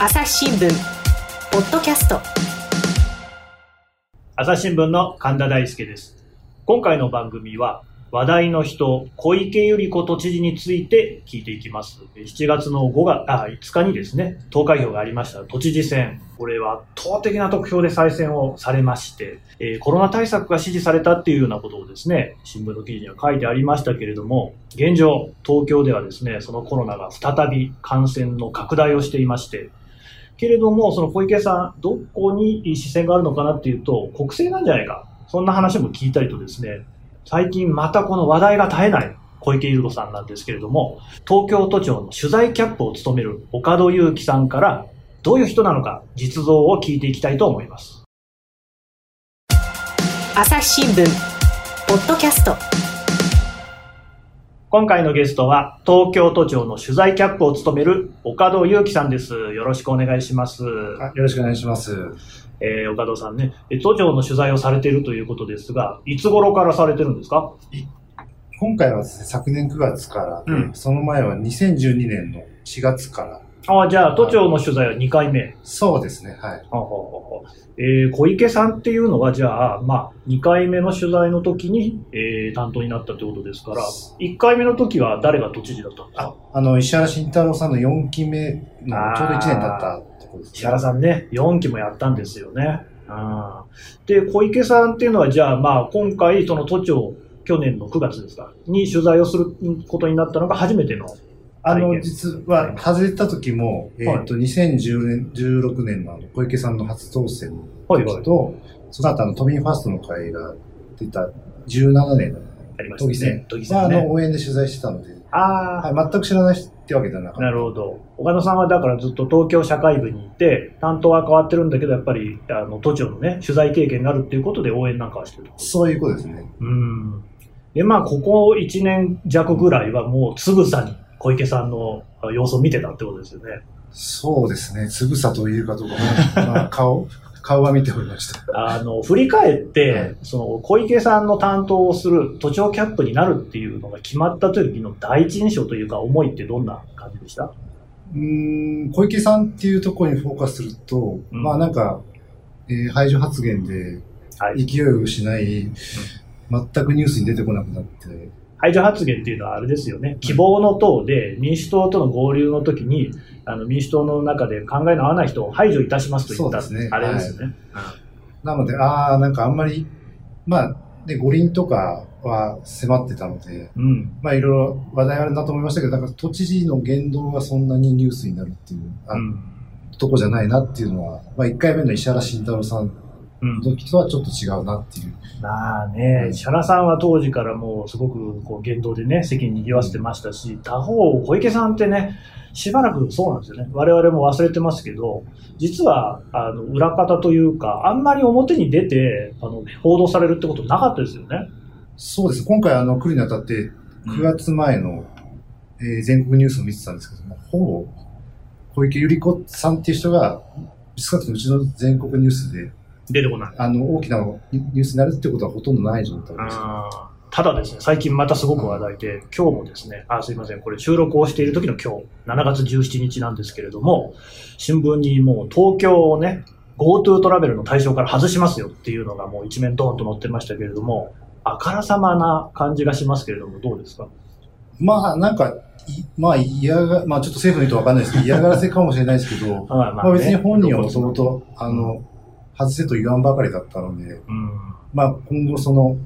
朝日新聞ポッドキャスト朝日新聞の神田大輔です今回の番組は話題の人、小池百合子都知事について聞いていきます。7月の5月、あ、5日にですね、投開票がありました都知事選。これは圧倒的な得票で再選をされまして、えー、コロナ対策が支持されたっていうようなことをですね、新聞の記事には書いてありましたけれども、現状、東京ではですね、そのコロナが再び感染の拡大をしていまして、けれども、その小池さん、どこに視線があるのかなっていうと、国政なんじゃないか。そんな話も聞いたりとですね、最近またこの話題が絶えない小池百合子さんなんですけれども、東京都庁の取材キャップを務める岡戸祐樹さんから、どういう人なのか、実像を聞いていきたいと思います。朝日新聞、ポッドキャスト。今回のゲストは、東京都庁の取材キャップを務める岡戸祐樹さんです。よろしくお願いします。よろしくお願いします。えー、岡戸さんね、都庁の取材をされているということですが、いつ頃からされてるんですか？今回はですね、昨年9月からで、うん、その前は2012年の4月から。ああ、じゃあ、都庁の取材は2回目。そうですね、はい。ははえー、小池さんっていうのは、じゃあ、まあ、2回目の取材の時に、えー、担当になったということですから、1回目の時は誰が都知事だったんですか？あの、石原慎太郎さんの4期目のちょうど1年経った石原さんね、4期もやったんですよね。で、小池さんっていうのは、じゃあ、まあ、今回、その都庁、去年の9月ですか、に取材をすることになったのが初めてのあの、実は、外れた時も、えっ、ー、と、2010年、16年の小池さんの初当選の時と、はい。はい、その後、あの、都民ファーストの会が出た17年の都議選、都議選、あの、応援で取材してたので、あはい、全く知らないってわけではなかった。なるほど。岡田さんはだからずっと東京社会部にいて、担当は変わってるんだけど、やっぱり、あの、都庁のね、取材経験があるっていうことで応援なんかはしてるそういうことですね。うん。で、まあ、ここ1年弱ぐらいはもうつぶさに小池さんの様子を見てたってことですよね。そうですね。つぶさというかどうか、まあ、顔、顔は見ておりました。あの、振り返って、はい、その、小池さんの担当をする都庁キャップになるっていうのが決まった時の第一印象というか、思いってどんな感じでした？うん小池さんっていうところにフォーカスすると、うん、まあなんか、えー、排除発言で勢いを失い、うん、全くニュースに出てこなくなって、排除発言っていうのはあれですよね、希望の党で民主党との合流の時に、あの民主党の中で考えの合わない人を排除いたしますと言った、ね、あれですよね。はい、なので、ああ、なんかあんまり、まあ、で、五輪とかは迫ってたので、うん、まあいろいろ話題あるなと思いましたけど、なんか都知事の言動がそんなにニュースになるっていう、あうん、とこじゃないなっていうのは、まあ1回目の石原慎太郎さんの時とはちょっと違うなっていう。まあね、石原さんは当時からもうすごくこう言動でね、席に賑わせてましたし、他方、小池さんってね、しばらくそうなんですよね。我々も忘れてますけど、実は、あの、裏方というか、あんまり表に出て、あの、報道されるってことなかったですよね。そうです。今回、あの、来るにあたって、9月前の、うん、えー、全国ニュースを見てたんですけども、ほぼ、小池百合子さんっていう人が、少なくともうちの全国ニュースで出てこない。あの、大きなニュースになるってことはほとんどない状態です。ただですね、最近またすごく話題で、今日もですね、あ、すいません、これ収録をしている時の今日、7月17日なんですけれども、新聞にもう東京をね、GoTo トラベルの対象から外しますよっていうのがもう一面ドーンと載ってましたけれども、あからさまな感じがしますけれども、どうですか？まあ、なんか、まあ、嫌が、まあ、ちょっと政府の意図わかんないですけど、嫌がらせかもしれないですけど、まあ、まあ別に本人はもともと、あの、外せと言わんばかりだったので、うん、まあ今後その、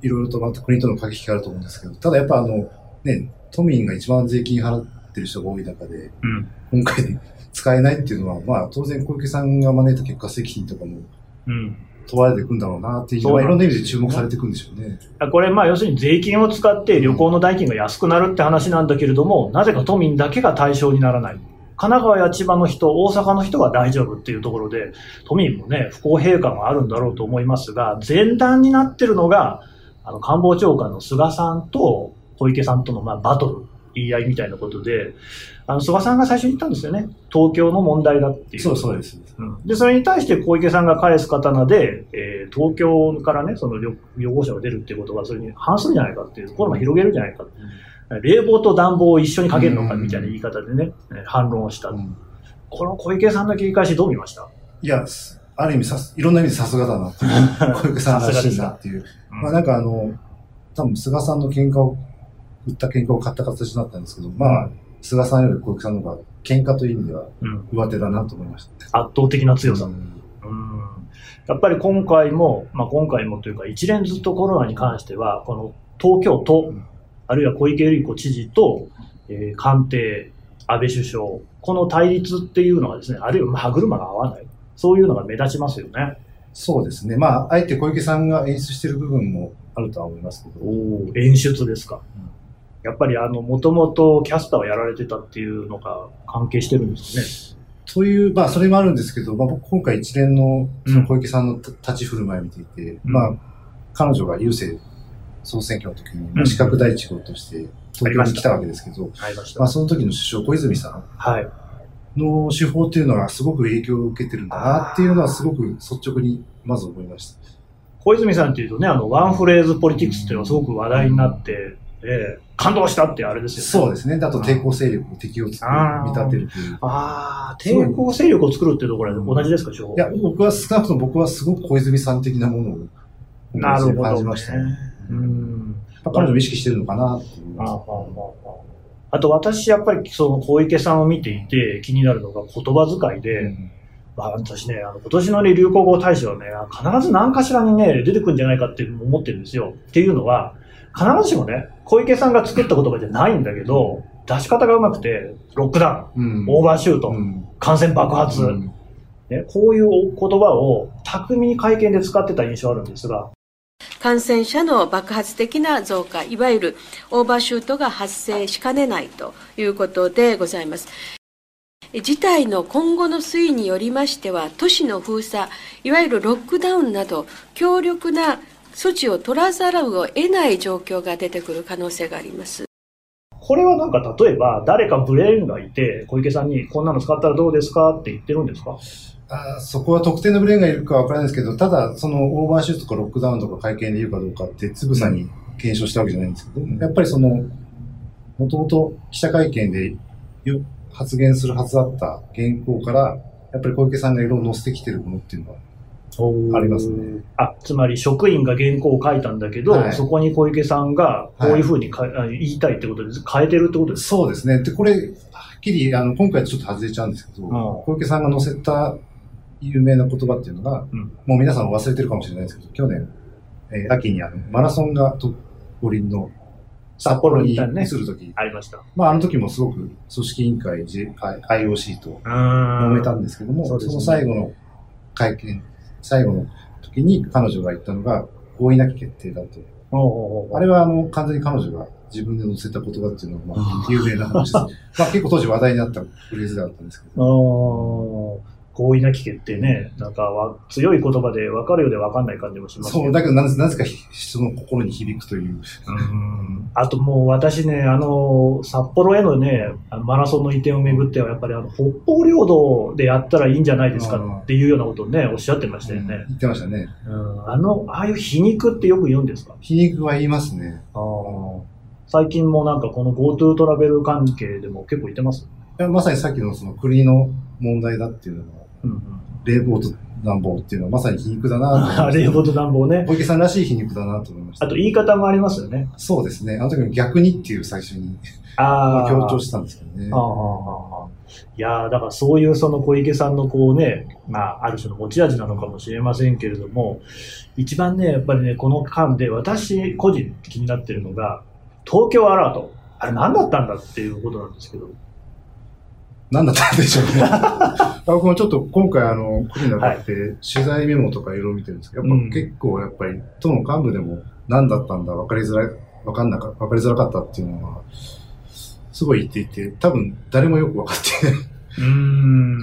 いろいろとまた国との駆け引きがあると思うんですけど、ただやっぱあの、ね、都民が一番税金払ってる人が多い中で、うん、今回 使えないっていうのは、まあ当然小池さんが招いた結果責任とかも、うん問われていくんだろうなっていう、まあ、いろんな意味で注目されていくんでしょうね。これ、まあ、要するに税金を使って旅行の代金が安くなるって話なんだけれども、なぜか都民だけが対象にならない。神奈川や千葉の人、大阪の人は大丈夫っていうところで、都民もね、不公平感があるんだろうと思いますが、前段になってるのが、あの、官房長官の菅さんと小池さんとの、まあ、バトル、言い合いみたいなことで、あの、菅さんが最初に言ったんですよね。東京の問題だっていう。そうそうです。うん、で、それに対して小池さんが返す刀で、えー、東京からね、その旅旅行者が出るっていうことは、それに反するんじゃないかっていう、ところも広げるんじゃないか。うん冷房と暖房を一緒にかけるのかみたいな言い方でね、反論をした。この小池さんの切り返しどう見ました？いや、ある意味さいろんな意味でさすがだなっていう。小池さんらしいなっていう。まあなんかあの、多分菅さんの喧嘩を、売った喧嘩を買った形だったんですけど、まあ、菅さんより小池さんの方が喧嘩という意味では上手だなと思いました。圧倒的な強さ。うんやっぱり今回も、まあ、今回もというか、一連ずっとコロナに関しては、この東京都、あるいは小池百合子知事と、えー、官邸、安倍首相、この対立っていうのはですね、あるいは歯車が合わない、そういうのが目立ちますよね。そうですね。まあ、あえて小池さんが演出している部分もあるとは思いますけど。お演出ですか。うん、やっぱりあの、もともとキャスターをやられてたっていうのが関係してるんですね。という、まあ、それもあるんですけど、まあ、僕今回一連の、その小池さんの立ち振る舞いを見ていて、うん、まあ、彼女が郵政総選挙の時に、まあ、資格第一号として東京に来たわけですけど、まあ、その時の首相小泉さんの手法っていうのがすごく影響を受けてるんだなっていうのはすごく率直にまず思いました。小泉さんっていうとね、あの、ワンフレーズポリティクスっていうのはすごく話題になって、えー、感動したってあれですよね。そうですね。あと抵抗勢力、敵を作る、見立てるという。ああ、抵抗勢力を作るっていうところは同じですか、いや、僕は少なくとも僕はすごく小泉さん的なものを感じましたね。うん。彼女も意識してるのかなっていう。ああと私、やっぱりその小池さんを見ていて気になるのが言葉遣いで、うん。まあ、私ね、あの今年の、ね、流行語大賞はね、必ず何かしらにね、出てくるんじゃないかって思ってるんですよ。っていうのは、必ずしもね、小池さんが作った言葉じゃないんだけど、出し方がうまくて、ロックダウン、うん、オーバーシュート、うん、感染爆発、うん、ね、こういう言葉を巧みに会見で使ってた印象あるんですが、感染者の爆発的な増加、いわゆるオーバーシュートが発生しかねないということでございます。事態の今後の推移によりましては、都市の封鎖、いわゆるロックダウンなど、強力な措置を取らざるを得ない状況が出てくる可能性があります。これはなんか例えば、誰かブレーンがいて、小池さんにこんなの使ったらどうですかって言ってるんですか？あそこは特定のブレーンがいるかわからないですけど、ただ、そのオーバーシュートとかロックダウンとか会見で言うかどうかってつぶさに検証したわけじゃないんですけど、うん、やっぱりその、もともと記者会見で発言するはずだった原稿から、やっぱり小池さんがいろいろ載せてきてるものっていうのはありますね。あ、つまり職員が原稿を書いたんだけど、はい、そこに小池さんがこういうふうにか、はい、言いたいってことで変えてるってことですか？そうですね。で、これ、はっきり、あの、今回ちょっと外れちゃうんですけど、うん、小池さんが載せた有名な言葉っていうのが、うん、もう皆さん忘れてるかもしれないですけど、去年、えー、秋にあの、マラソンが五輪の札幌に移るとき、ね、ありました。まあ、あの時もすごく組織委員会、IOC と揉めたんですけども、そ、ね,、の最後の会見最後の時に彼女が言ったのが、合意なき決定だと。あれはあの完全に彼女が自分で載せた言葉っていうのは、まあ、有名な話です。まあ結構当時話題になったフレーズだったんですけど。合意なき決定ね、なんかは強い言葉で分かるようで分かんない感じもしますそう、だけどなぜなぜか人の心に響くという。うん。あともう私ね、あの、札幌へのね、マラソンの移転をめぐっては、やっぱりあの、北方領土でやったらいいんじゃないですかっていうようなことをね、おっしゃってましたよね。うん、言ってましたね。うん、あの、ああいう皮肉ってよく言うんですか？皮肉は言いますね。あ最近もなんかこの GoTo トラベル関係でも結構言ってます？まさにさっきのその国の問題だっていうのは、うんうん、冷房と暖房っていうのはまさに皮肉だな冷房と暖房ね。小池さんらしい皮肉だなと思いました。あと言い方もありますよね。そうですね。あの時も逆にっていう最初にあ強調したんですけどね。いやだからそういうその小池さんのこうね、まあ、ある種の持ち味なのかもしれませんけれども、一番ね、やっぱりね、この間で私個人気になってるのが、東京アラート。あれ何だったんだっていうことなんですけど。何だったんでしょうね。僕もちょっと今回あの、来るにあたって、取材メモとかいろいろ見てるんですけど、やっぱ結構やっぱり、党の幹部でも何だったんだ、分かりづらい、分かんなか、分かりづらかったっていうのは、すごい言っていて、多分誰もよく分かって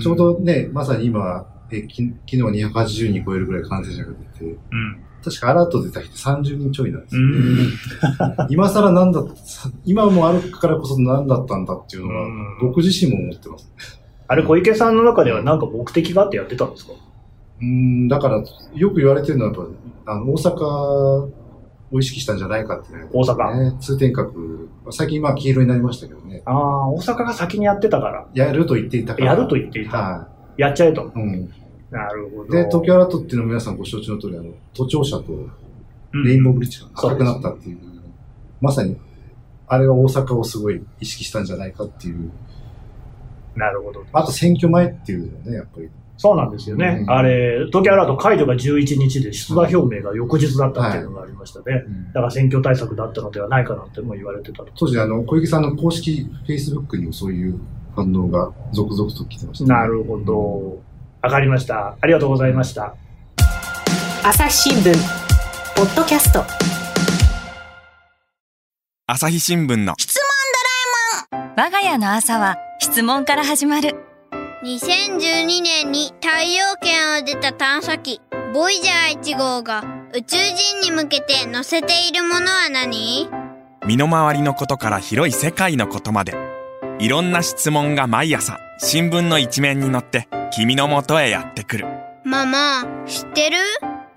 ちょうどね、まさに今、えき昨日は280人超えるぐらい感染者が出て、うん、確かアラート出た人30人ちょいなんですよね。今更なんだ、今もあるからこそ何だったんだっていうのは、僕自身も思ってます。あれ、小池さんの中では何か目的があってやってたんですか？うん、だから、よく言われてるのは、やっぱ、あの、大阪を意識したんじゃないかってね。大阪？ね、通天閣。最近まあ黄色になりましたけどね。ああ、大阪が先にやってたから。やると言っていたから。やると言っていた。はい。やっちゃえと。うん。なるほど。で、東京アラートっていうのは皆さんご承知の通り、あの、都庁舎とレインボーブリッジが赤くなったっていう、うん、まさに、あれは大阪をすごい意識したんじゃないかっていう。なるほど。あと選挙前っていうのはね、やっぱり。そうなんですよね。うん、あれ、東京アラート解除が11日で出馬表明が翌日だったっていうのがありましたね。はいうん、だから選挙対策だったのではないかなっても言われてた当時、あの、小池さんの公式フェイスブックにもそういう反応が続々と来てました、ね、なるほど。わかりました。ありがとうございました。朝日新聞、ポッドキャスト。朝日新聞の質問ドラえもん我が家の朝は質問から始まる。2012年に太陽圏を出た探査機、ボイジャー1号が宇宙人に向けて載せているものは何？身の回りのことから広い世界のことまで、いろんな質問が毎朝新聞の一面に載って君の元へやってくる。ママ、知ってる？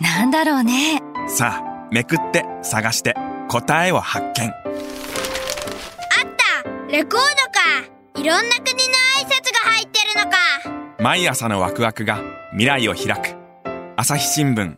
なんだろうね。さあ、めくって探して答えを発見。あったレコードかいろんな国の挨拶が入ってるのか毎朝のワクワクが未来を開く。朝日新聞